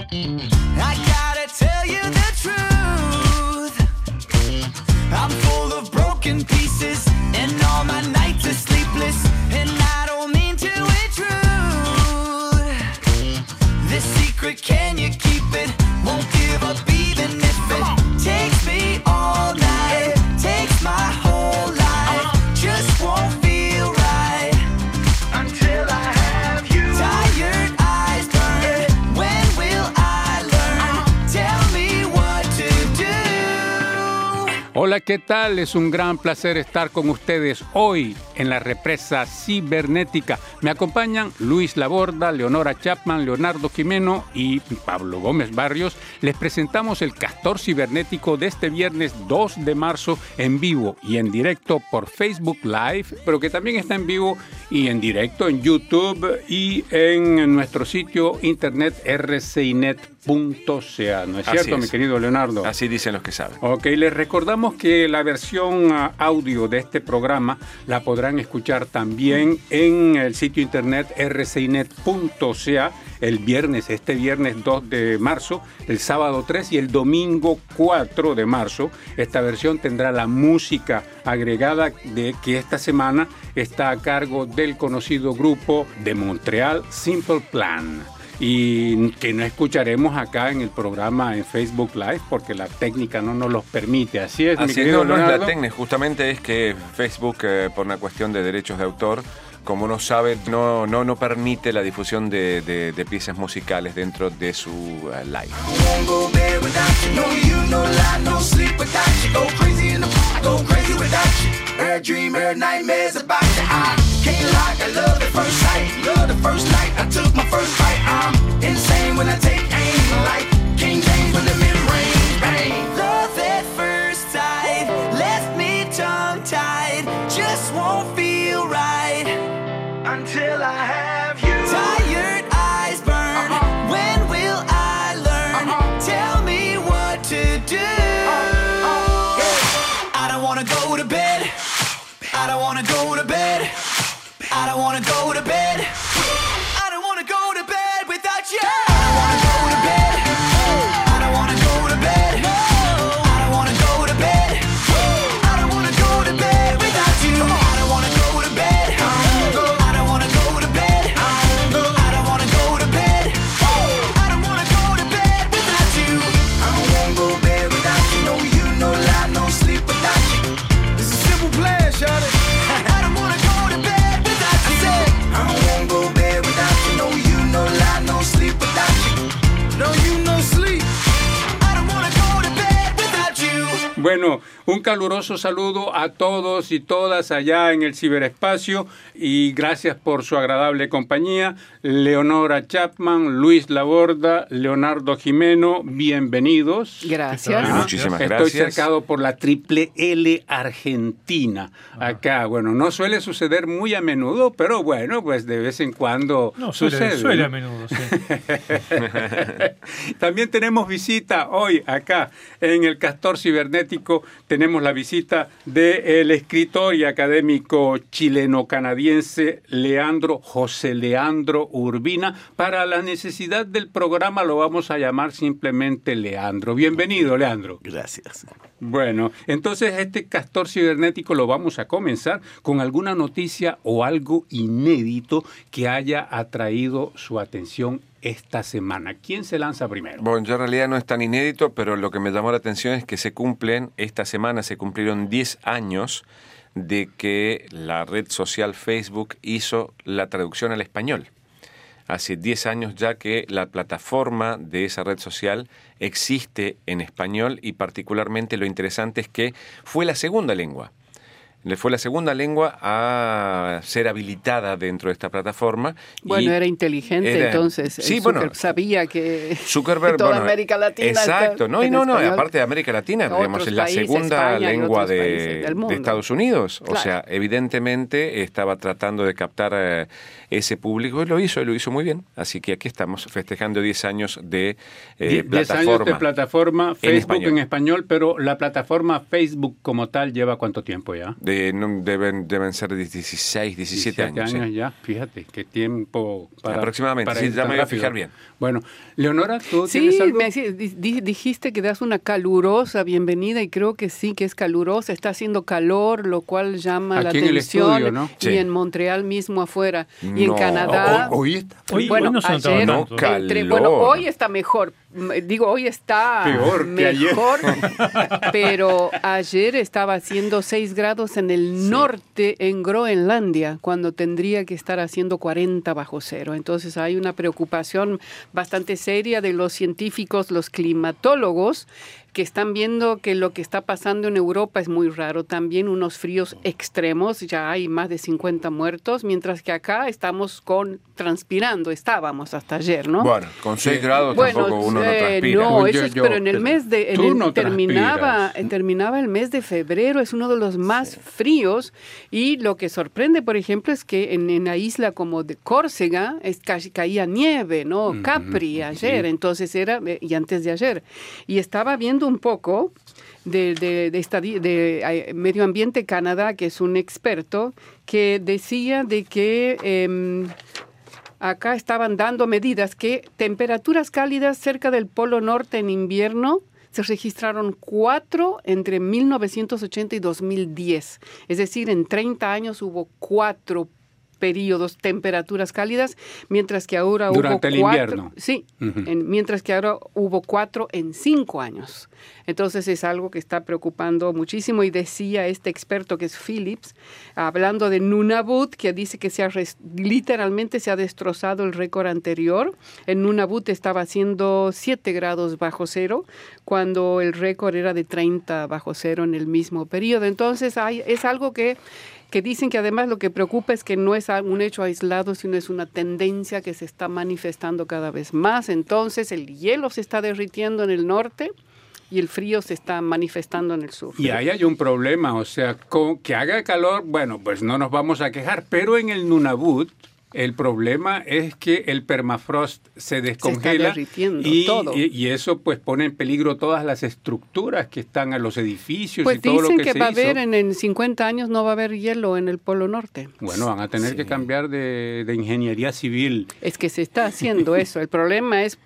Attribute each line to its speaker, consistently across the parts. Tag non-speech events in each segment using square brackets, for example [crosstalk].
Speaker 1: I gotta tell you the truth. I'm full of broken pieces, and all my nights are sleepless. And I don't mean to intrude. This secret, can you keep it? Won't give up
Speaker 2: Hola, ¿qué tal? Es un gran placer estar con ustedes hoy en la represa cibernética. Me acompañan Luis Laborda, Leonora Chapman, Leonardo Jimeno y Pablo Gómez Barrios. Les presentamos el Castor Cibernético de este viernes 2 de marzo en vivo y en directo por Facebook Live, pero que también está en vivo y en directo en YouTube y en nuestro sitio internet rcinet.ca. ¿No es
Speaker 3: Así
Speaker 2: cierto,
Speaker 3: es.
Speaker 2: mi querido Leonardo?
Speaker 3: Así dicen los que saben.
Speaker 2: Ok, les recordamos que la versión ah, audio de este programa la podrán escuchar también en el sitio internet rcinet.ca el viernes, este viernes 2 de marzo, el sábado 3 y el domingo 4 de marzo. Esta versión tendrá la música agregada de que esta semana está a cargo del conocido grupo de Montreal Simple Plan y que no escucharemos acá en el programa en Facebook Live porque la técnica no nos los permite. Así es, mi
Speaker 3: Así
Speaker 2: querido
Speaker 3: no, no es la técnica, justamente es que Facebook, eh, por una cuestión de derechos de autor, como uno sabe, no, no, no permite la difusión de, de- de piezas musicales dentro de su eh, live.
Speaker 1: No, you, no lie, no sleep without you. Go crazy in the go crazy without you. Every dream, every nightmares about you. I can't lie, I love the first sight. Love the first night I took my first bite. I'm insane when I take aim. Like King
Speaker 2: un caluroso saludo a todos y todas allá en el ciberespacio y gracias por su agradable compañía. Leonora Chapman, Luis Laborda, Leonardo Jimeno, bienvenidos.
Speaker 4: Gracias.
Speaker 3: Muchísimas
Speaker 2: Estoy
Speaker 3: gracias.
Speaker 2: cercado por la triple L Argentina. Acá, bueno, no suele suceder muy a menudo, pero bueno, pues de vez en cuando
Speaker 5: No, suele,
Speaker 2: sucede.
Speaker 5: suele a menudo, sí. [laughs]
Speaker 2: También tenemos visita hoy acá en el Castor Cibernético. Tenemos la visita del escritor y académico chileno-canadiense Leandro José Leandro Urbina. Para la necesidad del programa lo vamos a llamar simplemente Leandro. Bienvenido, Leandro.
Speaker 6: Gracias.
Speaker 2: Bueno, entonces este castor cibernético lo vamos a comenzar con alguna noticia o algo inédito que haya atraído su atención esta semana. ¿Quién se lanza primero?
Speaker 3: Bueno, yo en realidad no es tan inédito, pero lo que me llamó la atención es que se cumplen, esta semana se cumplieron 10 años de que la red social Facebook hizo la traducción al español. Hace 10 años ya que la plataforma de esa red social existe en español y particularmente lo interesante es que fue la segunda lengua. Le fue la segunda lengua a ser habilitada dentro de esta plataforma.
Speaker 4: Bueno, era inteligente
Speaker 3: era-
Speaker 4: entonces.
Speaker 3: Sí, bueno,
Speaker 4: sabía que
Speaker 3: Zuckerberg, [laughs]
Speaker 4: toda
Speaker 3: bueno,
Speaker 4: América Latina.
Speaker 3: Exacto, no, y no, no, aparte de América Latina, digamos, es la segunda
Speaker 4: España
Speaker 3: lengua de, Estados Unidos. O sea, evidentemente estaba tratando de captar eh, ese público y lo hizo, y lo hizo muy bien. Así que aquí estamos festejando 10 años de eh,
Speaker 2: Die- Diez años
Speaker 3: plataforma.
Speaker 2: de plataforma Facebook en
Speaker 3: español.
Speaker 2: español. pero la plataforma Facebook como tal lleva cuánto tiempo ya?
Speaker 3: De- no, deben, deben ser 16, 17, años. sí.
Speaker 2: ya, fíjate, qué tiempo para...
Speaker 3: Aproximadamente,
Speaker 2: para
Speaker 3: sí, ya me voy a fijar bien.
Speaker 2: Bueno, Leonora, ¿tú
Speaker 4: Sí,
Speaker 2: tienes algo?
Speaker 4: me dijiste que das una calurosa bienvenida y creo que sí, que es calurosa. Está haciendo calor, lo cual llama la
Speaker 2: Aquí en el
Speaker 4: atención.
Speaker 2: estudio, ¿no?
Speaker 4: Y
Speaker 3: Sí.
Speaker 4: en Montreal mismo afuera. Y en
Speaker 3: No.
Speaker 4: Canadá.
Speaker 5: Hoy está
Speaker 6: Hoy,
Speaker 4: bueno,
Speaker 6: hoy no
Speaker 4: ayer.
Speaker 3: No,
Speaker 4: entre- bueno, hoy está mejor. Digo, hoy está
Speaker 2: Peor que ayer.
Speaker 4: mejor, [laughs] pero ayer estaba haciendo 6 grados en el norte, en Groenlandia, cuando tendría que estar haciendo 40 bajo cero. Entonces hay una preocupación bastante seria de los científicos, los climatólogos, que están viendo que lo que está pasando en Europa es muy raro. También unos fríos extremos, ya hay más de 50 muertos, mientras que acá estamos con transpirando, estábamos hasta ayer, ¿no?
Speaker 3: Bueno, con 6 grados
Speaker 4: Bueno,
Speaker 3: tampoco uno no
Speaker 4: eh,
Speaker 3: transpira.
Speaker 4: no, eso es,
Speaker 2: yo-
Speaker 4: pero en el mes de, en el-
Speaker 2: no
Speaker 4: terminaba,
Speaker 2: transpiras.
Speaker 4: eh, terminaba el mes de febrero, es uno de los más fríos y lo que sorprende, por ejemplo, es que en, en la isla como de Córcega es casi caía nieve, ¿no? Capri ayer, entonces era eh, y antes de ayer y estaba viendo un poco de, eh, Medio Ambiente Canadá, que es un experto, que decía de que em, acá estaban dando medidas que temperaturas cálidas cerca del Polo Norte en invierno se registraron cuatro entre 1980 y 2010. Es decir, en 30 años hubo cuatro periodos, temperaturas cálidas, mientras que ahora
Speaker 2: Durante
Speaker 4: hubo
Speaker 2: el
Speaker 4: cuatro.
Speaker 2: invierno.
Speaker 4: Sí, en- mientras que ahora hubo cuatro en cinco años. Entonces es algo que está preocupando muchísimo y decía este experto que es Phillips, hablando de Nunavut, que dice que se ha literalmente se ha destrozado el récord anterior. En Nunavut estaba haciendo 7 grados bajo cero, cuando el récord era de 30 bajo cero en el mismo periodo. Entonces hay, es algo que que dicen que además lo que preocupa es que no es un hecho aislado, sino es una tendencia que se está manifestando cada vez más. Entonces el hielo se está derritiendo en el norte y el frío se está manifestando en el sur.
Speaker 2: Y ahí hay un problema, o sea, que haga calor, bueno, pues no nos vamos a quejar, pero en el Nunavut el problema es que el permafrost se descongela
Speaker 4: derritiendo
Speaker 2: y,
Speaker 4: todo.
Speaker 2: y- y eso pues pone en peligro todas las estructuras que están a los edificios
Speaker 4: Pues
Speaker 2: y todo lo que,
Speaker 4: que,
Speaker 2: se
Speaker 4: va a haber en, en 50 años no va a haber hielo en el Polo Norte.
Speaker 2: Bueno, van a tener que cambiar de, de ingeniería civil.
Speaker 4: Es que se está haciendo [laughs] eso. El problema es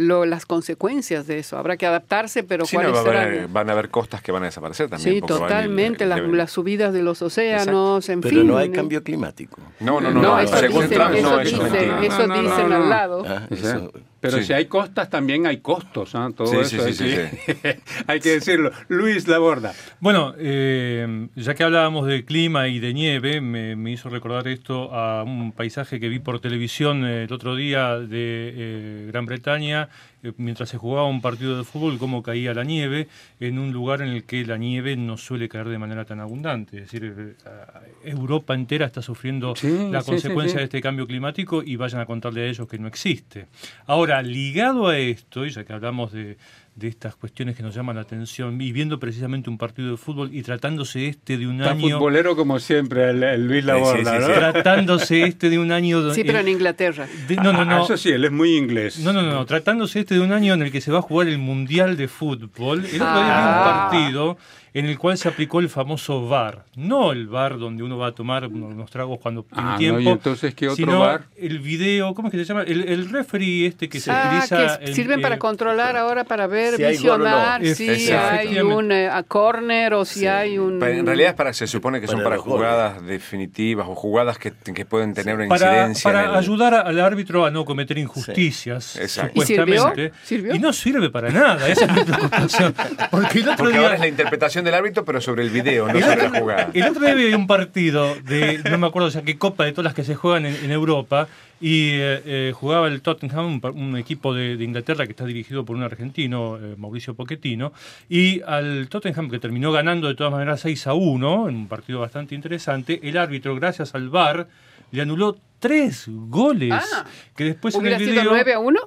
Speaker 4: lo, las consecuencias de eso. Habrá que adaptarse, pero
Speaker 3: Sí, no,
Speaker 4: ¿cuáles
Speaker 3: va a haber-
Speaker 4: serán?
Speaker 3: van a haber costas que van a desaparecer también.
Speaker 4: Sí,
Speaker 3: van
Speaker 4: totalmente. las-
Speaker 3: deben-
Speaker 4: las subidas de los océanos, en
Speaker 5: Pero
Speaker 4: fin.
Speaker 5: no hay
Speaker 4: eh,
Speaker 5: cambio climático.
Speaker 3: No, no, no,
Speaker 4: No,
Speaker 3: no,
Speaker 4: eso dicen,
Speaker 3: Trump
Speaker 4: eso
Speaker 3: eso
Speaker 4: al lado.
Speaker 5: Ah, eso-
Speaker 2: pero
Speaker 3: Sí.
Speaker 2: si hay costas, también hay costos, ¿ah? Todo
Speaker 3: Sí,
Speaker 2: eso
Speaker 3: sí, sí,
Speaker 2: es-
Speaker 3: sí, [laughs]
Speaker 2: hay que decirlo. Luis Laborda.
Speaker 6: Bueno, eh, ya que hablábamos de clima y de nieve, me, me hizo recordar esto a un paisaje que vi por televisión eh, el otro día de eh, Gran Bretaña, eh, mientras se jugaba un partido de fútbol, cómo caía la nieve en un lugar en el que la nieve no suele caer de manera tan abundante. Es decir, eh, Europa entera está sufriendo
Speaker 2: Sí,
Speaker 6: la
Speaker 2: sí,
Speaker 6: consecuencia
Speaker 2: sí.
Speaker 6: de este cambio climático y vayan a contarle a ellos que no existe. Ahora, ligado a esto, y ya que hablamos de, de estas cuestiones que nos llaman la atención, y viendo precisamente un partido de fútbol y tratándose este de un
Speaker 2: Está
Speaker 6: año...
Speaker 2: futbolero como siempre, el, el Luis Laborda,
Speaker 3: sí,
Speaker 2: ¿no?
Speaker 3: sí.
Speaker 6: Tratándose este de un año...
Speaker 4: Sí, pero en Inglaterra.
Speaker 6: de- no, no,
Speaker 2: Ah,
Speaker 6: no.
Speaker 2: Eso sí, él es muy inglés.
Speaker 6: No, no, no, tratándose este de un año en el que se va a jugar el Mundial de Fútbol, el otro día vi
Speaker 4: Ah.
Speaker 6: un partido en el cual se aplicó el famoso VAR. No el VAR donde uno va a tomar unos, tragos cuando tiene
Speaker 2: Ah, no,
Speaker 6: tiempo.
Speaker 2: ¿y entonces qué otro
Speaker 6: sino
Speaker 2: VAR?
Speaker 6: el video, ¿cómo es que se llama? El, el referee este que se
Speaker 4: Ah,
Speaker 6: utiliza...
Speaker 4: que
Speaker 6: en-
Speaker 4: sirven para
Speaker 6: eh,
Speaker 4: controlar ahora, para ver,
Speaker 5: Si no.
Speaker 4: visionar si
Speaker 3: Exacto.
Speaker 4: hay un eh, a corner o si hay un...
Speaker 3: Pero en realidad es para, se supone que son
Speaker 5: Para
Speaker 3: para
Speaker 5: los goles.
Speaker 3: jugadas definitivas o jugadas que, que pueden tener una
Speaker 6: para,
Speaker 3: incidencia.
Speaker 6: para
Speaker 3: el-
Speaker 6: ayudar al árbitro a no cometer injusticias,
Speaker 3: Exacto.
Speaker 4: ¿Y sirvió?
Speaker 6: supuestamente.
Speaker 4: ¿Sirvió?
Speaker 6: Y no sirve para nada, esa es mi preocupación. [laughs] Porque el otro
Speaker 3: Porque
Speaker 6: día...
Speaker 3: ahora es la interpretación del árbitro, pero sobre el video, no
Speaker 6: El
Speaker 3: sobre la jugada.
Speaker 6: el otro día vi un partido de, no me acuerdo ya qué copa de todas las que se juegan en, en Europa, y eh, eh, jugaba el Tottenham, un, un equipo de, de Inglaterra que está dirigido por un argentino, eh, Mauricio Pochettino, y al Tottenham que terminó ganando de todas maneras 6 a 1, en un partido bastante interesante, el árbitro, gracias al VAR, le anuló tres goles.
Speaker 4: Ah,
Speaker 6: que después en
Speaker 4: ¿Hubiera
Speaker 6: el
Speaker 4: sido
Speaker 6: video,
Speaker 4: 9 a 1?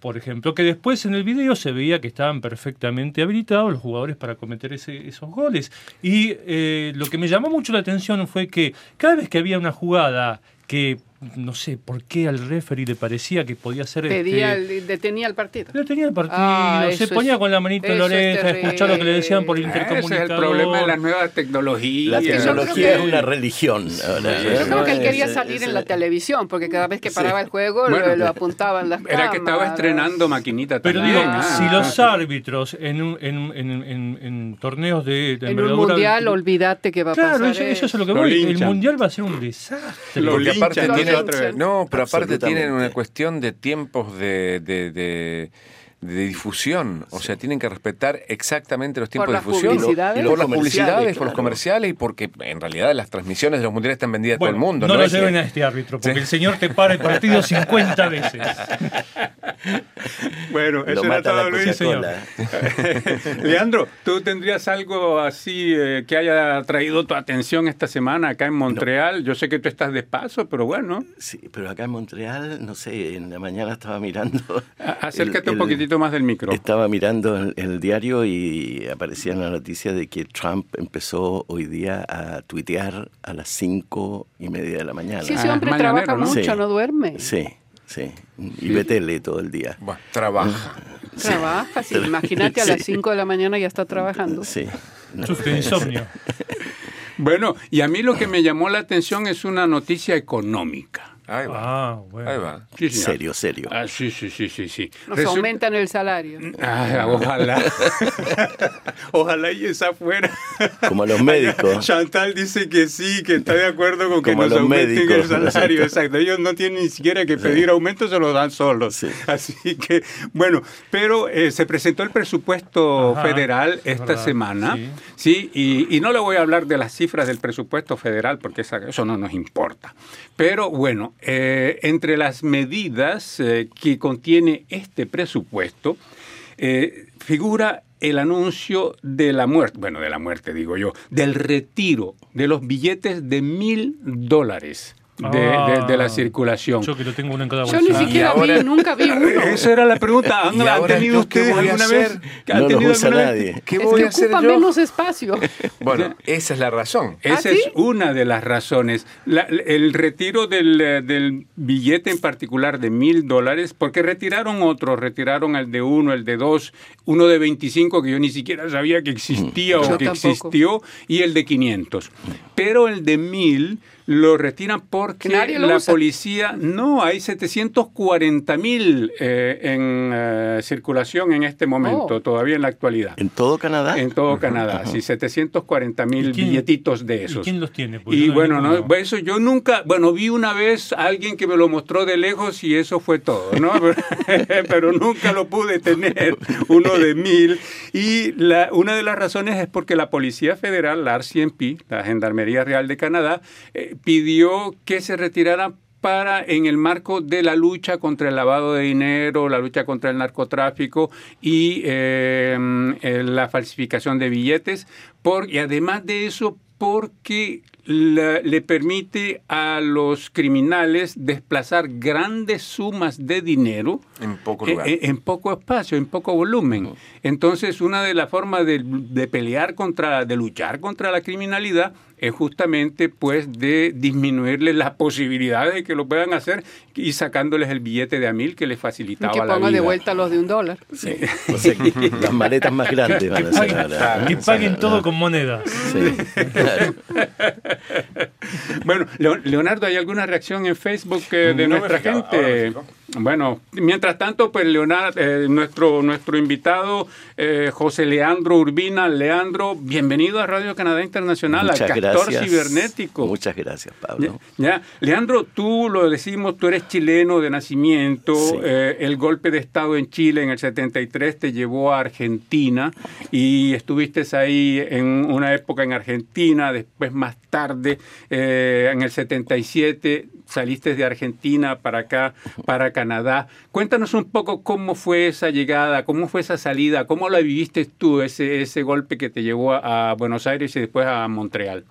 Speaker 6: Por ejemplo, que después en el video se veía que estaban perfectamente habilitados los jugadores para cometer ese- esos goles. Y eh, lo que me llamó mucho la atención fue que cada vez que había una jugada que no sé por qué al referee le parecía que podía ser...
Speaker 4: Pedía
Speaker 6: este,
Speaker 4: el- detenía el partido.
Speaker 6: Detenía el partido,
Speaker 4: Ah,
Speaker 6: se ponía
Speaker 4: es-
Speaker 6: con la manita en la oreja, escuchar lo que le decían por
Speaker 4: terrible.
Speaker 2: Ese es
Speaker 6: intercomunicador.
Speaker 2: el problema de las nuevas tecnologías.
Speaker 5: La tecnología es una religión. ahora,
Speaker 4: Yo creo que él quería salir en la televisión, porque cada vez que paraba el juego
Speaker 2: Bueno,
Speaker 4: lo, lo apuntaban las
Speaker 2: Era que estaba estrenando maquinita
Speaker 6: Pero
Speaker 2: también.
Speaker 6: digo,
Speaker 2: ah.
Speaker 6: si los árbitros en, un- en, en, en- en torneos de, de
Speaker 4: En un mundial, olvídate que va a
Speaker 6: Claro,
Speaker 4: pasar.
Speaker 6: eso, eso es lo que
Speaker 2: Lo
Speaker 6: voy. El mundial va a ser un desastre.
Speaker 2: Lo
Speaker 3: Porque aparte
Speaker 2: linchan,
Speaker 3: tiene, no, pero aparte tienen una cuestión de tiempos de, de, de- de difusión. O sea, tienen que respetar exactamente los tiempos
Speaker 4: las
Speaker 3: de difusión.
Speaker 4: publicidades.
Speaker 5: Y los
Speaker 3: por las
Speaker 5: comerciales,
Speaker 3: publicidades, por los comerciales y porque en realidad las transmisiones de los mundiales están vendidas a todo el mundo.
Speaker 6: no, lo
Speaker 3: es que-
Speaker 6: lleven a este árbitro, porque
Speaker 3: Sí.
Speaker 6: el señor te para el partido 50 veces. [laughs]
Speaker 2: Bueno,
Speaker 5: Lo
Speaker 2: eso era
Speaker 5: mata la
Speaker 2: todo, Luis.
Speaker 5: Coca-Cola. [laughs]
Speaker 2: Leandro, ¿tú tendrías algo así eh, que haya traído tu atención esta semana acá en Montreal? Yo sé que tú estás de paso, pero bueno,
Speaker 5: Sí, pero acá en Montreal, no sé, en la mañana estaba mirando.
Speaker 2: a- acércate
Speaker 5: el-
Speaker 2: un
Speaker 5: el-
Speaker 2: poquitito más del micro.
Speaker 5: Estaba mirando el, el diario y aparecía la noticia de que Trump empezó hoy día a tuitear a las cinco y media de la mañana.
Speaker 4: Sí, ese
Speaker 2: Ah,
Speaker 4: hombre trabaja
Speaker 2: ¿no?
Speaker 4: mucho,
Speaker 5: Sí.
Speaker 4: no duerme.
Speaker 5: Sí, sí. Y ve tele todo el día.
Speaker 3: Bueno, trabaja.
Speaker 4: Trabaja, sí. Imagínate a [laughs] las 5 de la mañana ya está trabajando.
Speaker 5: Sí.
Speaker 6: Sufre insomnio. [laughs]
Speaker 2: Bueno, y a mí lo que me llamó la atención es una noticia económica.
Speaker 3: Ahí va.
Speaker 6: Ah, bueno.
Speaker 3: Ahí va.
Speaker 2: Sí.
Speaker 5: Serio, serio.
Speaker 2: Ah, sí, sí, sí, sí, sí.
Speaker 4: Nos
Speaker 2: Resu-
Speaker 4: aumentan el salario.
Speaker 2: Ah, ojalá. [laughs] ojalá y esa fuera.
Speaker 5: Como los médicos. [laughs]
Speaker 2: Chantal dice que sí, que está de acuerdo con que
Speaker 5: Como
Speaker 2: nos
Speaker 5: los
Speaker 2: aumenten el salario. [laughs]
Speaker 5: exacto.
Speaker 2: Exacto. Ellos no tienen ni siquiera que pedir aumento, se lo dan solos.
Speaker 5: Sí.
Speaker 2: Así que, bueno, pero eh, se presentó el presupuesto
Speaker 6: Ajá,
Speaker 2: federal
Speaker 6: es
Speaker 2: esta
Speaker 6: verdad,
Speaker 2: semana.
Speaker 6: sí.
Speaker 2: Sí, y, y no le voy a hablar de las cifras del presupuesto federal porque esa- eso no nos importa. Pero bueno, eh, entre las medidas eh, que contiene este presupuesto, eh, figura el anuncio de la muerte, bueno, de la muerte digo yo, del retiro de los billetes de mil dólares de, de- de la
Speaker 6: Ah,
Speaker 2: circulación.
Speaker 6: Yo que lo tengo uno en cada
Speaker 4: Yo ni siquiera
Speaker 3: ahora-
Speaker 4: vi, nunca vi uno. [laughs]
Speaker 2: Esa era la pregunta. ¿Han,
Speaker 3: ¿Y
Speaker 2: han
Speaker 3: ahora
Speaker 2: tenido ustedes alguna
Speaker 3: hacer?
Speaker 2: vez?
Speaker 5: No
Speaker 2: ¿Han
Speaker 5: los
Speaker 2: tenido
Speaker 5: usa
Speaker 2: alguna vez?
Speaker 5: nadie.
Speaker 3: ¿Qué
Speaker 4: es
Speaker 3: voy
Speaker 4: que
Speaker 3: a hacer
Speaker 4: ocupa
Speaker 3: yo?
Speaker 4: menos espacio. [laughs]
Speaker 3: Bueno, esa es la razón.
Speaker 2: Esa
Speaker 4: ¿Ah, sí?
Speaker 2: es una de las razones. La- el retiro del, eh, del billete en particular de mil dólares, porque retiraron otros, retiraron el de uno, el de dos, uno de 25 que yo ni siquiera sabía que existía o
Speaker 4: Yo
Speaker 2: que
Speaker 4: tampoco.
Speaker 2: existió, y el de 500. Pero el de mil lo retiran porque
Speaker 4: Que nadie lo
Speaker 2: la
Speaker 4: usa.
Speaker 2: policía, no, hay 740 mil eh, en eh, circulación en este momento,
Speaker 4: Oh.
Speaker 2: todavía en la actualidad.
Speaker 5: ¿En todo Canadá?
Speaker 2: En todo Canadá, sí, 740 mil
Speaker 6: ¿Y
Speaker 2: billetitos de
Speaker 6: ¿Y
Speaker 2: esos.
Speaker 6: quién los tiene? Porque
Speaker 2: Y
Speaker 6: no
Speaker 2: bueno, no, eso yo nunca, bueno, vi una vez a alguien que me lo mostró de lejos y eso fue todo, ¿no? [laughs] Pero nunca lo pude tener, [laughs] uno de mil. Y la, una de las razones es porque la Policía Federal, la RCMP, la Gendarmería Real de Canadá, eh, pidió que se retiraran para en el marco de la lucha contra el lavado de dinero, la lucha contra el narcotráfico y eh, eh, la falsificación de billetes, por, y además de eso, porque la- le permite a los criminales desplazar grandes sumas de dinero
Speaker 3: En poco
Speaker 2: en-
Speaker 3: lugar.
Speaker 2: en, en poco espacio, en poco volumen. Entonces, una de las formas de, de pelear contra, de luchar contra la criminalidad es justamente pues de disminuirles las posibilidades de que lo puedan hacer y sacándoles el billete de a mil que les
Speaker 4: Y
Speaker 2: facilitaba
Speaker 4: que
Speaker 2: la
Speaker 4: pongan
Speaker 2: vida.
Speaker 4: de vuelta los de un dólar.
Speaker 5: Sí. O sea, que las maletas más grandes van a ser ahora.
Speaker 6: Que paguen todo con monedas.
Speaker 5: Sí, claro. [laughs]
Speaker 2: Bueno, Leo- Leonardo, ¿hay alguna reacción en Facebook eh, de
Speaker 3: No me
Speaker 2: nuestra
Speaker 3: ahora
Speaker 2: gente?
Speaker 3: fijo.
Speaker 2: Bueno, mientras tanto, pues Leonardo, eh, nuestro, nuestro invitado, eh, José Leandro Urbina. Leandro, bienvenido a Radio Canadá Internacional,
Speaker 5: Muchas
Speaker 2: al Castor
Speaker 5: gracias.
Speaker 2: Cibernético.
Speaker 5: Muchas gracias, Pablo.
Speaker 2: ya. Leandro, tú lo decimos, tú eres chileno de nacimiento.
Speaker 5: Sí.
Speaker 2: eh, el golpe de Estado en Chile en el 73 te llevó a Argentina y estuviste ahí en una época en Argentina. Después, más tarde, eh, en el 77, saliste de Argentina para acá, para Canadá. Cuéntanos un poco cómo fue esa llegada, cómo fue esa salida, cómo la viviste tú, ese, ese golpe que te llevó a, Buenos Aires y después a Montreal.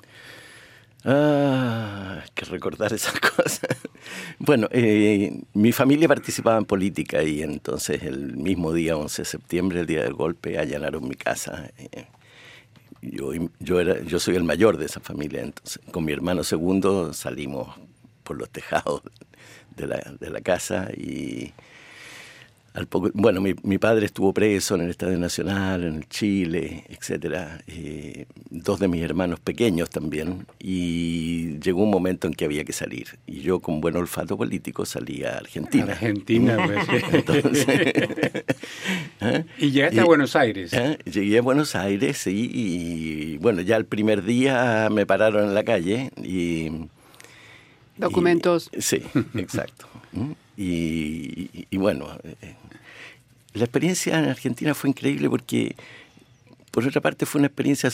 Speaker 5: Ah, hay que recordar esas [laughs] cosas. Bueno, eh, mi familia participaba en política y entonces el mismo día, 11 de septiembre, el día del golpe, allanaron mi casa. Eh, Yo, yo, era, yo soy el mayor de esa familia, entonces con mi hermano segundo salimos por los tejados de la, de la casa y al poco, bueno, mi, mi, padre estuvo preso en el Estadio Nacional, en Chile, etcétera. Eh, dos de mis hermanos pequeños también. Y llegó un momento en que había que salir. Y yo, con buen olfato político, salí a Argentina.
Speaker 2: Argentina, [laughs] pues. Entonces, ¿eh? [laughs] Y llegaste a Buenos Aires.
Speaker 5: ¿eh? Llegué a Buenos Aires, sí. Y bueno, ya el primer día me pararon en la calle y.
Speaker 4: Documentos.
Speaker 5: Y, sí, [laughs] exacto. Y, y, bueno, la experiencia en Argentina fue increíble porque, por otra parte, fue una experiencia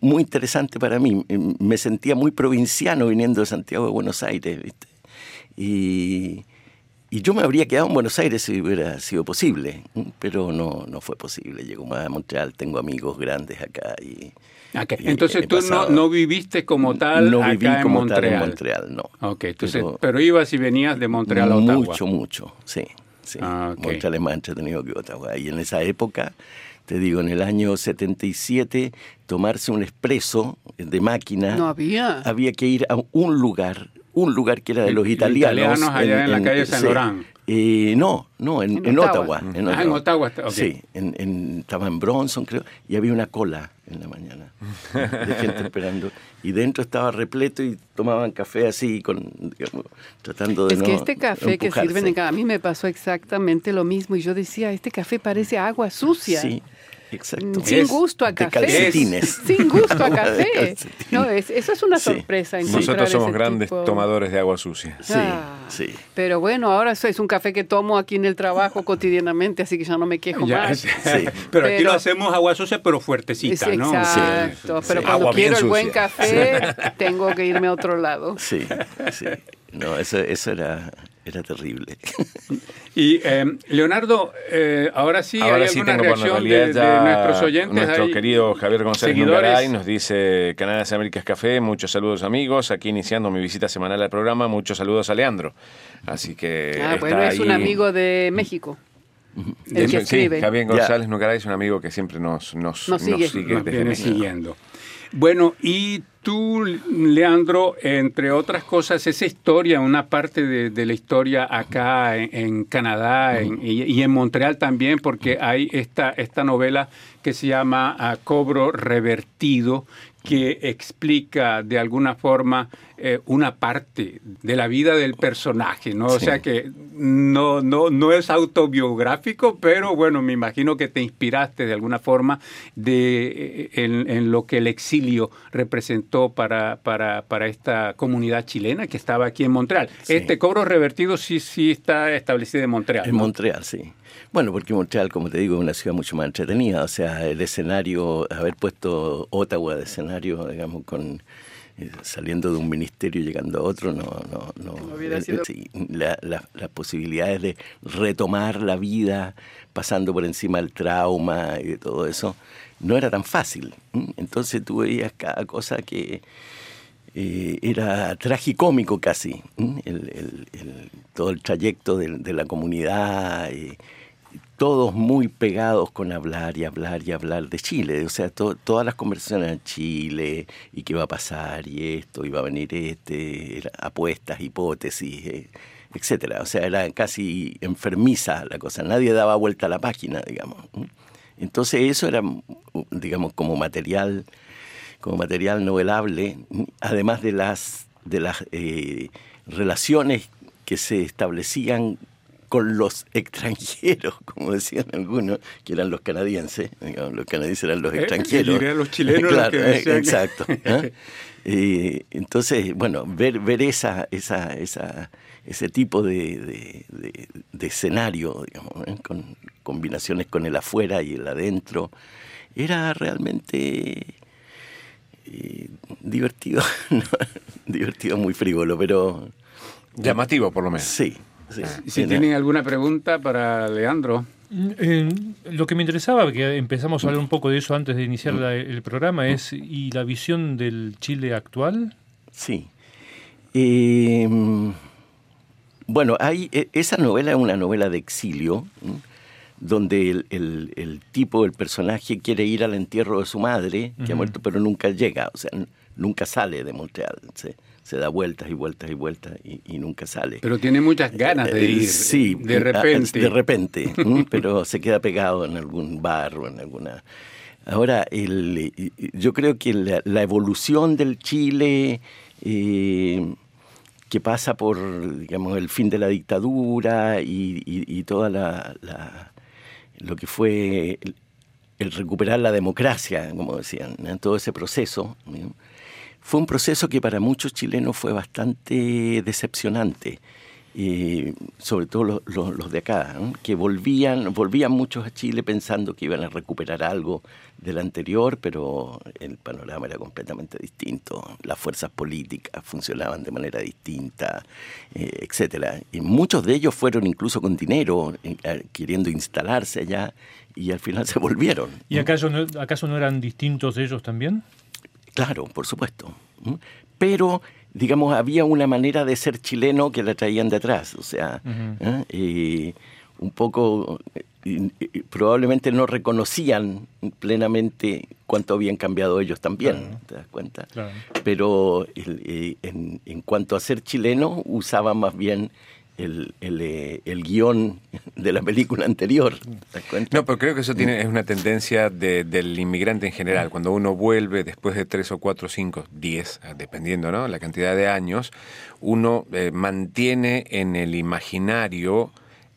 Speaker 5: muy interesante para mí. Me sentía muy provinciano viniendo de Santiago de Buenos Aires, ¿viste? Y, y yo me habría quedado en Buenos Aires si hubiera sido posible, pero no, no fue posible. Llego más a Montreal, tengo amigos grandes acá y...
Speaker 2: Okay. Entonces tú no, no, viviste como tal
Speaker 5: no
Speaker 2: acá
Speaker 5: viví
Speaker 2: en
Speaker 5: como
Speaker 2: Montreal.
Speaker 5: tal en Montreal, no.
Speaker 2: Ok, entonces, pero, pero, ibas y venías de Montreal a Ottawa.
Speaker 5: Mucho, mucho, sí. sí.
Speaker 2: Ah, okay.
Speaker 5: Montreal es más entretenido que Ottawa. Y en esa época, te digo, en el año 77, tomarse un expreso de máquina...
Speaker 4: No había.
Speaker 5: Había que ir a un lugar, un lugar que era de los italianos.
Speaker 2: Italianos allá en, en la calle San
Speaker 5: sí.
Speaker 2: Laurent.
Speaker 5: Eh, no, no, en,
Speaker 4: En
Speaker 5: en
Speaker 4: Ottawa.
Speaker 5: Ottawa. En
Speaker 2: Ah, en Ottawa. ok.
Speaker 5: Sí, en, en- estaba en Bronson, creo, y había una cola en la mañana de gente [laughs] esperando. Y dentro estaba repleto y tomaban café así, con, digamos, tratando de
Speaker 4: Es
Speaker 5: no
Speaker 4: que este café que sirven en cada... A mí me pasó exactamente lo mismo y yo decía, este café parece agua sucia.
Speaker 5: Sí, exacto.
Speaker 4: Sin
Speaker 2: Es
Speaker 4: gusto a
Speaker 5: de
Speaker 4: café.
Speaker 5: calcetines.
Speaker 4: Sin gusto a [laughs] café. No, es, eso es una
Speaker 5: Sí.
Speaker 4: sorpresa.
Speaker 3: Nosotros somos
Speaker 4: ese
Speaker 3: grandes
Speaker 4: tipo-
Speaker 3: tomadores de agua sucia.
Speaker 5: Sí,
Speaker 4: Ah.
Speaker 5: sí.
Speaker 4: Pero bueno, ahora eso es un café que tomo aquí en el trabajo [laughs] cotidianamente, así que ya no me quejo
Speaker 2: Ya,
Speaker 4: más.
Speaker 2: sí.
Speaker 5: Sí.
Speaker 2: Pero aquí lo hacemos agua sucia, pero
Speaker 4: Es
Speaker 2: fuertecita, ¿no?
Speaker 4: exacto,
Speaker 3: Sí,
Speaker 4: pero
Speaker 3: sí.
Speaker 4: cuando
Speaker 3: Agua
Speaker 4: quiero el buen café, tengo que irme a otro lado.
Speaker 5: Sí, sí. No, eso, eso era, era terrible. [laughs]
Speaker 2: Y eh, Leonardo, eh, ahora sí
Speaker 3: Ahora
Speaker 2: hay
Speaker 3: sí
Speaker 2: alguna
Speaker 3: tengo
Speaker 2: reacción de,
Speaker 3: ya
Speaker 2: nuestros oyentes.
Speaker 3: Nuestro
Speaker 2: Hay
Speaker 3: querido Javier González. Nungaray nos dice Canales Américas Café, muchos saludos amigos, aquí iniciando mi visita semanal al programa, muchos saludos a Leandro. Así que
Speaker 4: Ah,
Speaker 3: está
Speaker 4: bueno, es un sí, de México. El que
Speaker 3: Sí,
Speaker 4: escribe.
Speaker 3: Javier
Speaker 5: Ya.
Speaker 3: González Nungaray es un amigo que siempre nos, nos,
Speaker 4: Nos sigue.
Speaker 2: nos
Speaker 3: desde México.
Speaker 2: siguiendo. Bueno, y tú, Leandro, entre otras cosas, esa historia, una parte de, de la historia acá en, en Canadá en- y, y en Montreal también, porque hay esta, esta novela que se llama ah, Cobro Revertido, que explica de alguna forma eh, una parte de la vida del personaje, ¿no? O sea que no, no, no es autobiográfico, pero bueno, me imagino que te inspiraste de alguna forma de, eh, en, en lo que el exilio representó para, para, para esta comunidad chilena que estaba aquí en Montreal.
Speaker 5: Sí.
Speaker 2: Este cobro revertido sí, sí está establecido en Montreal.
Speaker 5: En
Speaker 2: ¿no?
Speaker 5: Montreal, sí. Bueno, porque Montreal, como te digo, es una ciudad mucho más entretenida. O sea, el escenario, haber puesto Ottawa de escenario, digamos, con eh, saliendo de un ministerio y llegando a otro, no, no, no.
Speaker 4: Sido-
Speaker 5: sí, la- la- las posibilidades de retomar la vida, pasando por encima del trauma y de todo eso, no era tan fácil. Entonces tú veías cada cosa que eh, era tragicómico casi, el, el- el- todo el trayecto de, de la comunidad, eh, todos muy pegados con hablar y hablar y hablar de Chile, o sea, to- todas las conversaciones en Chile, y qué va a pasar, y esto, y va a venir este, apuestas, hipótesis, eh, etcétera, o sea, era casi enfermiza la cosa, nadie daba vuelta a la página, digamos. Entonces eso era, digamos, como material como material novelable, además de las, de las eh, relaciones que se establecían con los extranjeros, [laughs] como decían algunos, que eran los canadienses, digamos, los canadienses eran los
Speaker 2: Eh,
Speaker 5: extranjeros.
Speaker 2: y eran los chilenos los
Speaker 5: claro,
Speaker 2: que
Speaker 5: eh,
Speaker 2: decían-
Speaker 5: exacto. ¿eh? [laughs] Eh, entonces, bueno, ver, ver esa, esa, esa, ese tipo de, de- de- de escenario, digamos, ¿eh? con combinaciones con el afuera y el adentro, era realmente divertido, [laughs] ¿no? divertido, muy frívolo, pero
Speaker 3: Llamativo, por lo menos.
Speaker 5: sí. Sí.
Speaker 2: Si tienen alguna pregunta para Leandro.
Speaker 6: Eh, lo que me interesaba, que empezamos a hablar un poco de eso antes de iniciar la- el programa, es ¿y la visión del Chile actual?
Speaker 5: Sí. Eh, bueno, hay, e- esa novela es una novela de exilio, donde el, el- el tipo, el personaje, quiere ir al entierro de su madre, que ha muerto, pero nunca llega. O sea, nunca sale de Montreal. Se, se da vueltas y vueltas y vueltas y, y nunca sale.
Speaker 2: Pero tiene muchas ganas de
Speaker 5: Eh,
Speaker 2: ir.
Speaker 5: Sí,
Speaker 2: de
Speaker 5: ah,
Speaker 2: repente.
Speaker 5: De repente, [laughs] pero se queda pegado en algún bar o en alguna... Ahora, el, yo creo que la, la evolución del Chile, eh, que pasa por, digamos, el fin de la dictadura y, y- y toda la, la- lo que fue el, el recuperar la democracia, como decían, todo ese proceso, ¿no? Fue un proceso que para muchos chilenos fue bastante decepcionante, y sobre todo los, los- los de acá, ¿no? que volvían, volvían muchos a Chile pensando que iban a recuperar algo del anterior, pero el panorama era completamente distinto, las fuerzas políticas funcionaban de manera distinta, eh, etcétera. Y muchos de ellos fueron incluso con dinero, eh, eh, queriendo instalarse allá, y al final se volvieron.
Speaker 6: ¿Y acaso no, acaso no eran distintos ellos también?
Speaker 5: Claro, por supuesto. Pero, digamos, había una manera de ser chileno que la traían de atrás. O sea, ¿eh? Un poco, eh, probablemente no reconocían plenamente cuánto habían cambiado ellos también, ¿te das cuenta?
Speaker 6: Claro.
Speaker 5: Pero eh, en, en cuanto a ser chileno, usaban más bien el, el, eh, el guion de la película anterior. ¿Te das cuenta?
Speaker 3: No, pero creo que eso tiene, es una tendencia de- del inmigrante en general. Cuando uno vuelve después de tres o cuatro, cinco, diez, eh, dependiendo, ¿no? La cantidad de años, uno eh, mantiene en el imaginario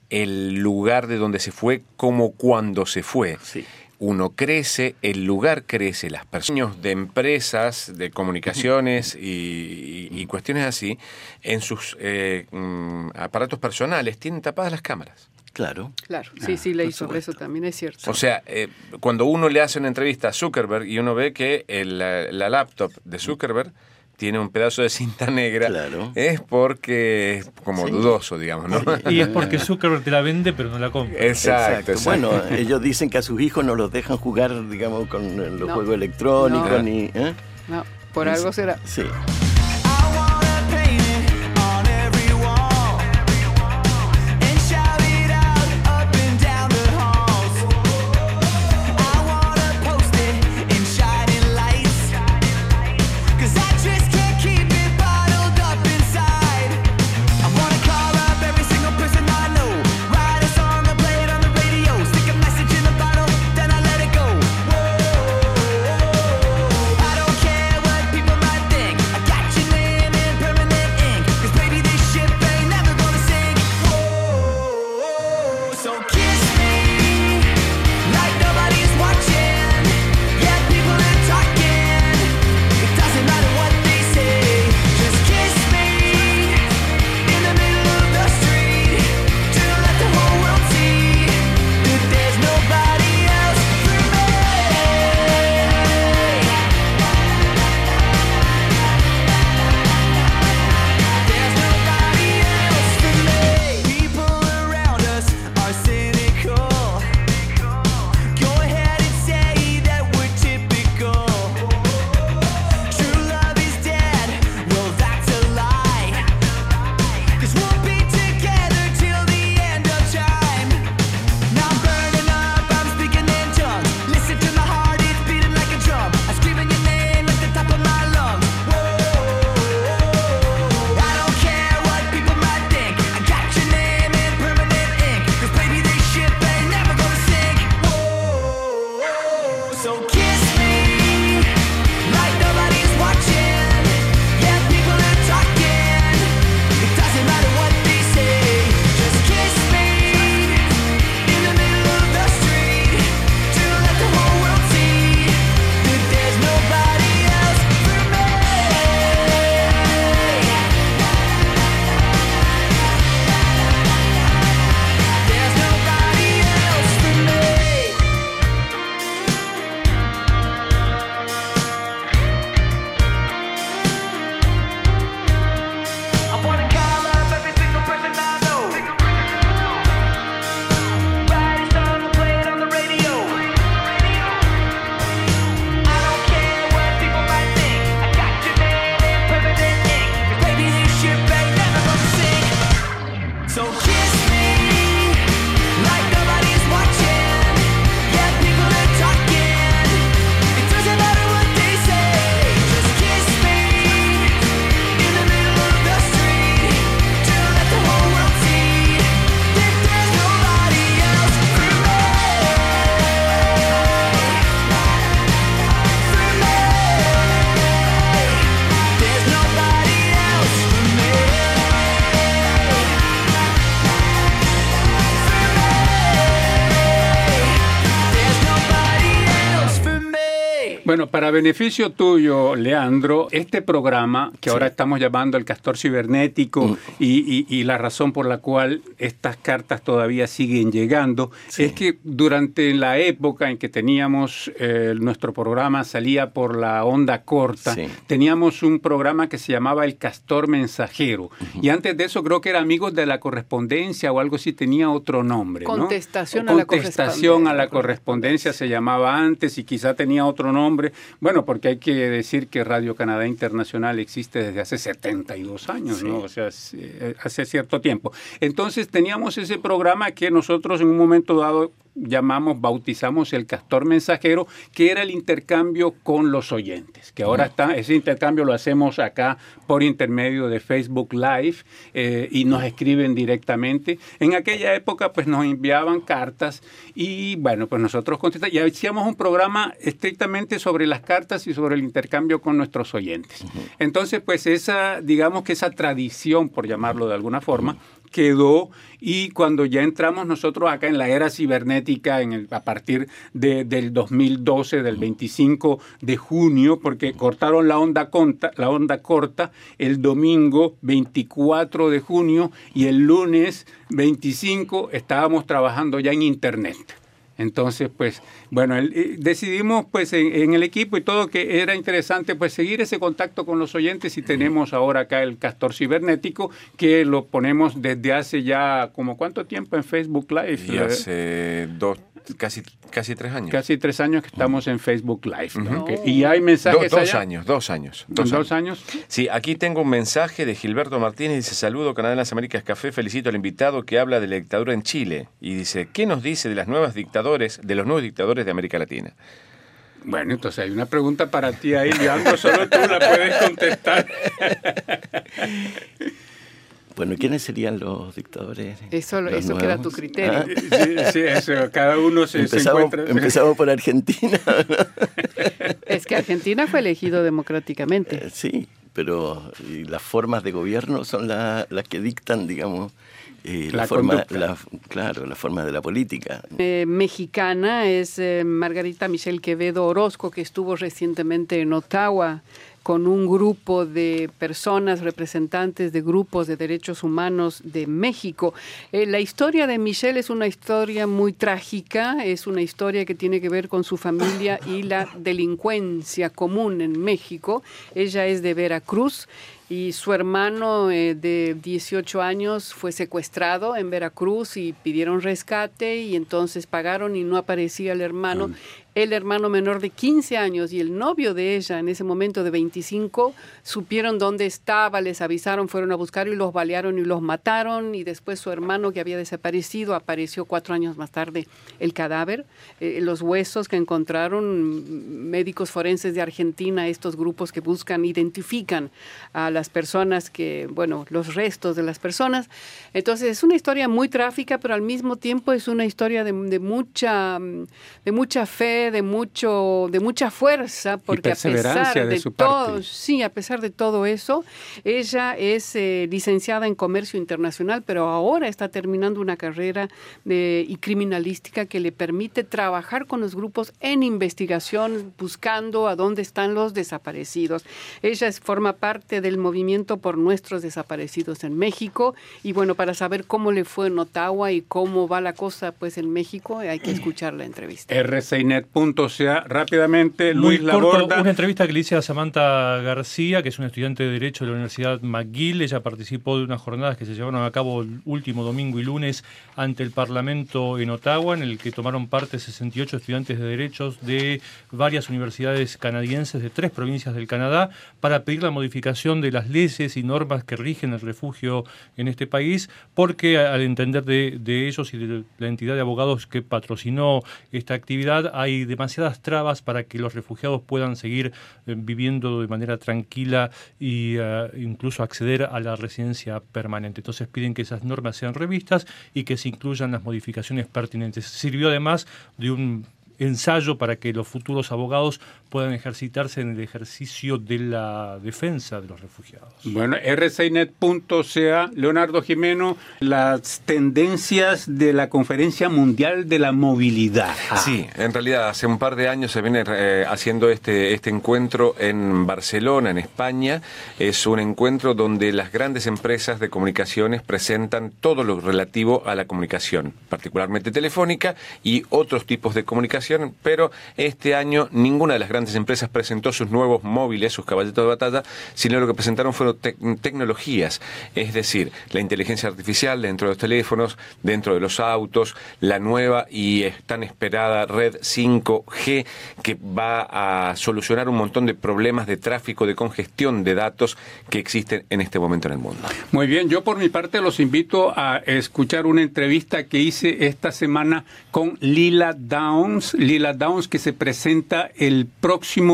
Speaker 3: el lugar de donde se fue como cuando se fue.
Speaker 5: Sí.
Speaker 3: Uno crece, el lugar crece, las personas de empresas, de comunicaciones y, y- y cuestiones así, en sus eh, mm, aparatos personales tienen tapadas las cámaras.
Speaker 5: Claro.
Speaker 4: Claro, sí, sí, leí sobre eso también, es cierto.
Speaker 3: O sea, eh, cuando uno le hace una entrevista a Zuckerberg y uno ve que el, la, la laptop de Zuckerberg tiene un pedazo de cinta [laughs] negra,
Speaker 5: Claro.
Speaker 3: es porque es como
Speaker 5: Sí.
Speaker 3: dudoso, digamos, ¿no?
Speaker 6: Y es porque [laughs] Zuckerberg te la vende, pero no la compra.
Speaker 3: Exacto, exacto.
Speaker 5: Bueno, ellos dicen que a sus hijos no los dejan jugar, digamos, con los
Speaker 4: No.
Speaker 5: juegos electrónicos
Speaker 4: No.
Speaker 5: ni. ¿eh?
Speaker 4: No, por algo será.
Speaker 5: Sí.
Speaker 2: Para beneficio tuyo, Leandro, este programa que ahora estamos llamando el Castor Cibernético
Speaker 5: Mm.
Speaker 2: y, y- y la razón por la cual estas cartas todavía siguen llegando
Speaker 5: Sí.
Speaker 2: es que durante la época en que teníamos eh, nuestro programa salía por la onda corta,
Speaker 5: Sí.
Speaker 2: teníamos un programa que se llamaba el Castor Mensajero y antes de eso creo que era Amigos de la Correspondencia o algo así tenía otro nombre. ¿no?
Speaker 4: Contestación a la
Speaker 2: Contestación a la
Speaker 4: correspondencia.
Speaker 2: correspondencia se llamaba antes y quizá tenía otro nombre. Bueno, porque hay que decir que Radio Canadá Internacional existe desde hace 72 años, ¿no? O sea, eh, hace cierto tiempo. Entonces teníamos ese programa que nosotros en un momento dado llamamos, bautizamos el castor mensajero, que era el intercambio con los oyentes, que ahora está, ese intercambio lo hacemos acá por intermedio de Facebook Live eh, y nos escriben directamente. En aquella época pues nos enviaban cartas y bueno, pues nosotros contestamos y hacíamos un programa estrictamente sobre las cartas y sobre el intercambio con nuestros oyentes. Entonces pues esa, digamos que esa tradición, por llamarlo de alguna forma, quedó y cuando ya entramos nosotros acá en la era cibernética en el, a partir de, del 2012, del 25 de junio, porque cortaron la onda, conta, la onda corta el domingo 24 de junio y el lunes 25 estábamos trabajando ya en Internet. Entonces, pues, bueno, el- eh, decidimos pues en, en el equipo y todo que era interesante pues seguir ese contacto con los oyentes y tenemos ahora acá el Castor Cibernético que lo ponemos desde hace ya como cuánto tiempo en Facebook Live.
Speaker 3: Y hace dos, casi, casi tres años.
Speaker 2: Casi tres años que estamos en Facebook Live. ¿no? Que- y hay mensajes
Speaker 3: Do- dos
Speaker 2: allá.
Speaker 3: años, dos años.
Speaker 2: Dos,
Speaker 3: Dos,
Speaker 2: años.
Speaker 3: Sí, aquí tengo un mensaje de Gilberto Martínez. Dice: Saludo, Canadá en las Américas Café. Felicito al invitado que habla de la dictadura en Chile. Y dice: ¿Qué nos dice de las nuevas dictadores, de los nuevos dictadores de América Latina?
Speaker 2: Bueno, entonces hay una pregunta para ti ahí, Leandro, solo tú la puedes contestar. [laughs]
Speaker 5: Bueno, ¿quiénes serían los dictadores?
Speaker 4: Eso,
Speaker 5: los
Speaker 4: eso queda a tu criterio.
Speaker 5: Ah,
Speaker 2: Sí, sí, eso, cada uno se, se
Speaker 5: empezamos,
Speaker 2: encuentra.
Speaker 5: empezamos por Argentina.
Speaker 4: Es que Argentina fue elegido democráticamente.
Speaker 5: Eh, sí, pero y las formas de gobierno son la- las que dictan, digamos, eh, la,
Speaker 2: La
Speaker 5: forma, la- claro, la forma de la política.
Speaker 4: Eh, mexicana es eh, Margarita Michelle Quevedo Orozco, que estuvo recientemente en Ottawa con un grupo de personas representantes de grupos de derechos humanos de México. Eh, la historia de Michelle es una historia muy trágica, es una historia que tiene que ver con su familia y la delincuencia común en México. Ella es de Veracruz y su hermano eh, de 18 años fue secuestrado en Veracruz y pidieron rescate y entonces pagaron y no aparecía el hermano. El hermano menor de 15 años y el novio de ella en ese momento de 25 supieron dónde estaba, les avisaron, fueron a buscar y los balearon y los mataron. Y después su hermano que había desaparecido apareció cuatro años más tarde el cadáver, eh, los huesos que encontraron médicos forenses de Argentina, estos grupos que buscan, identifican a las personas que, bueno, los restos de las personas. Entonces es una historia muy trágica, pero al mismo tiempo es una historia de, de mucha, de mucha fe, de mucho, de mucha fuerza, porque a pesar
Speaker 2: de
Speaker 4: todo,
Speaker 2: parte.
Speaker 4: sí, a pesar de todo eso, ella es eh, licenciada en comercio internacional, pero ahora está terminando una carrera de, y criminalística que le permite trabajar con los grupos en investigación, buscando a dónde están los desaparecidos. Ella forma parte del movimiento por nuestros desaparecidos en México y bueno, para saber cómo le fue en Ottawa y cómo va la cosa pues en México, hay que escuchar la entrevista.
Speaker 2: rcinet.ca rápidamente
Speaker 6: Muy
Speaker 2: Luis
Speaker 6: corto,
Speaker 2: Laborda
Speaker 6: una entrevista que le hice a Samantha García, que es una estudiante de Derecho de la Universidad McGill. Ella participó de unas jornadas que se llevaron a cabo el último domingo y lunes ante el Parlamento en Ottawa, en el que tomaron parte 68 estudiantes de Derechos de varias universidades canadienses de tres provincias del Canadá para pedir la modificación de las leyes y normas que rigen el refugio en este país, porque al entender de, ellos y de la entidad de abogados que patrocinó esta actividad, hay demasiadas trabas para que los refugiados puedan seguir eh, viviendo de manera tranquila e incluso acceder a la residencia permanente. Entonces piden que esas normas sean revistas y que se incluyan las modificaciones pertinentes. Sirvió además de un ensayo para que los futuros abogados puedan ejercitarse en el ejercicio de la defensa de los refugiados.
Speaker 2: Bueno, rcinet.ca, Leonardo Jimeno, las tendencias de la Conferencia Mundial de la Movilidad.
Speaker 3: Sí, en realidad hace un par de años se viene eh, haciendo este, este encuentro en Barcelona, en España. Es un encuentro donde las grandes empresas de comunicaciones presentan todo lo relativo a la comunicación, particularmente telefónica y otros tipos de comunicación, pero este año ninguna de las grandes empresas presentó sus nuevos móviles, sus caballitos de batalla, sino lo que presentaron fueron tec- tecnologías, es decir, la inteligencia artificial dentro de los teléfonos, dentro de los autos, la nueva y tan esperada red 5G que va a solucionar un montón de problemas de tráfico, de congestión de datos que existen en este momento en el mundo.
Speaker 2: Muy bien, yo por mi parte los invito a escuchar una entrevista que hice esta semana con Lila Downs. Lila Downs que se presenta el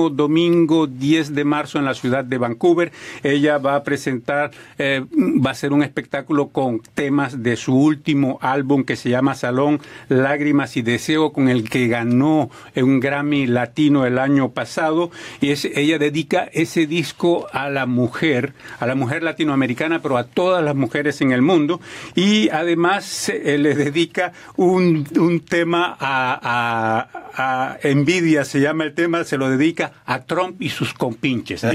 Speaker 2: domingo 10 de marzo en la ciudad de Vancouver. Ella va a presentar, eh, va a ser un espectáculo con temas de su último álbum que se llama Salón, Lágrimas y Deseo, con el que ganó un Grammy Latino el año pasado. Y ella dedica ese disco a la mujer, a la mujer latinoamericana, pero a todas las mujeres en el mundo. Y además eh, le dedica un, un tema a, a- Envidia, se llama el tema, dedica a Trump y sus compinches. [laughs]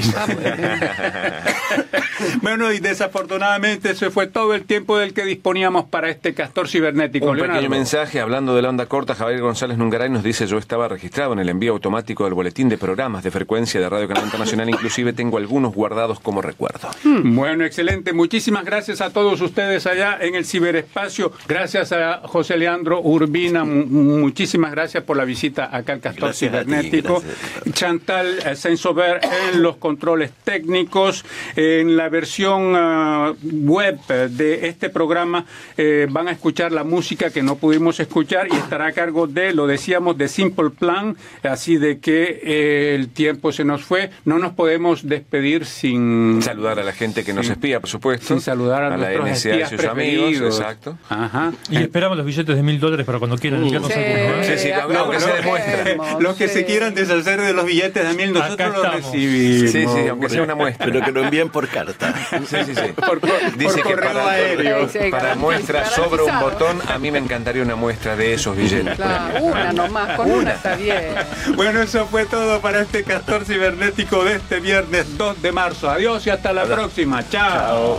Speaker 2: bueno, y desafortunadamente ese fue todo el tiempo del que disponíamos para este castor cibernético.
Speaker 3: Un pequeño mensaje hablando de la onda corta. Javier González Nungaray nos dice: Yo estaba registrado en el envío automático del boletín de programas de frecuencia de Radio Canal Internacional. Inclusive tengo algunos guardados como recuerdo.
Speaker 2: Bueno, excelente. Muchísimas gracias a todos ustedes allá en el ciberespacio. Gracias a José Leandro Urbina. mu- Muchísimas gracias por la visita acá al Castor
Speaker 5: Gracias ti,
Speaker 2: Cibernético.
Speaker 5: gracias.
Speaker 2: Chantal Sensover en los controles técnicos. En la versión ah, web eh, de este programa eh, van a escuchar la música que no pudimos escuchar y estará a cargo de, lo decíamos, de Simple Plan. Así de que eh, el tiempo se nos fue. No nos podemos despedir sin
Speaker 3: Saludar a la gente que nos espía, por supuesto.
Speaker 2: sin saludar a,
Speaker 3: la
Speaker 2: nuestros
Speaker 3: NSA y sus amigos. Exacto.
Speaker 2: Ajá.
Speaker 6: Y esperamos los billetes de mil dólares para cuando quieran enviarnos
Speaker 4: Sí.
Speaker 6: ¿eh?
Speaker 3: Sí,
Speaker 4: lo
Speaker 3: muestra.
Speaker 4: vemos,
Speaker 2: Los que
Speaker 4: sí.
Speaker 2: se quieran deshacer de los billetes de mil, nosotros los recibimos.
Speaker 3: Sí, sí, aunque sea una muestra.
Speaker 5: Pero que lo envíen por carta.
Speaker 3: Sí, sí, sí. [laughs]
Speaker 2: Por, por-
Speaker 3: Dice
Speaker 2: por
Speaker 3: que
Speaker 2: correo
Speaker 3: para,
Speaker 2: aéreo.
Speaker 3: Para muestra sobre un botón, a mí me encantaría una muestra de esos billetes.
Speaker 4: Claro, una nomás, con una está bien. [laughs]
Speaker 2: Bueno, eso fue todo para este castor cibernético de este viernes 2 de marzo. Adiós y hasta la próxima. Chao.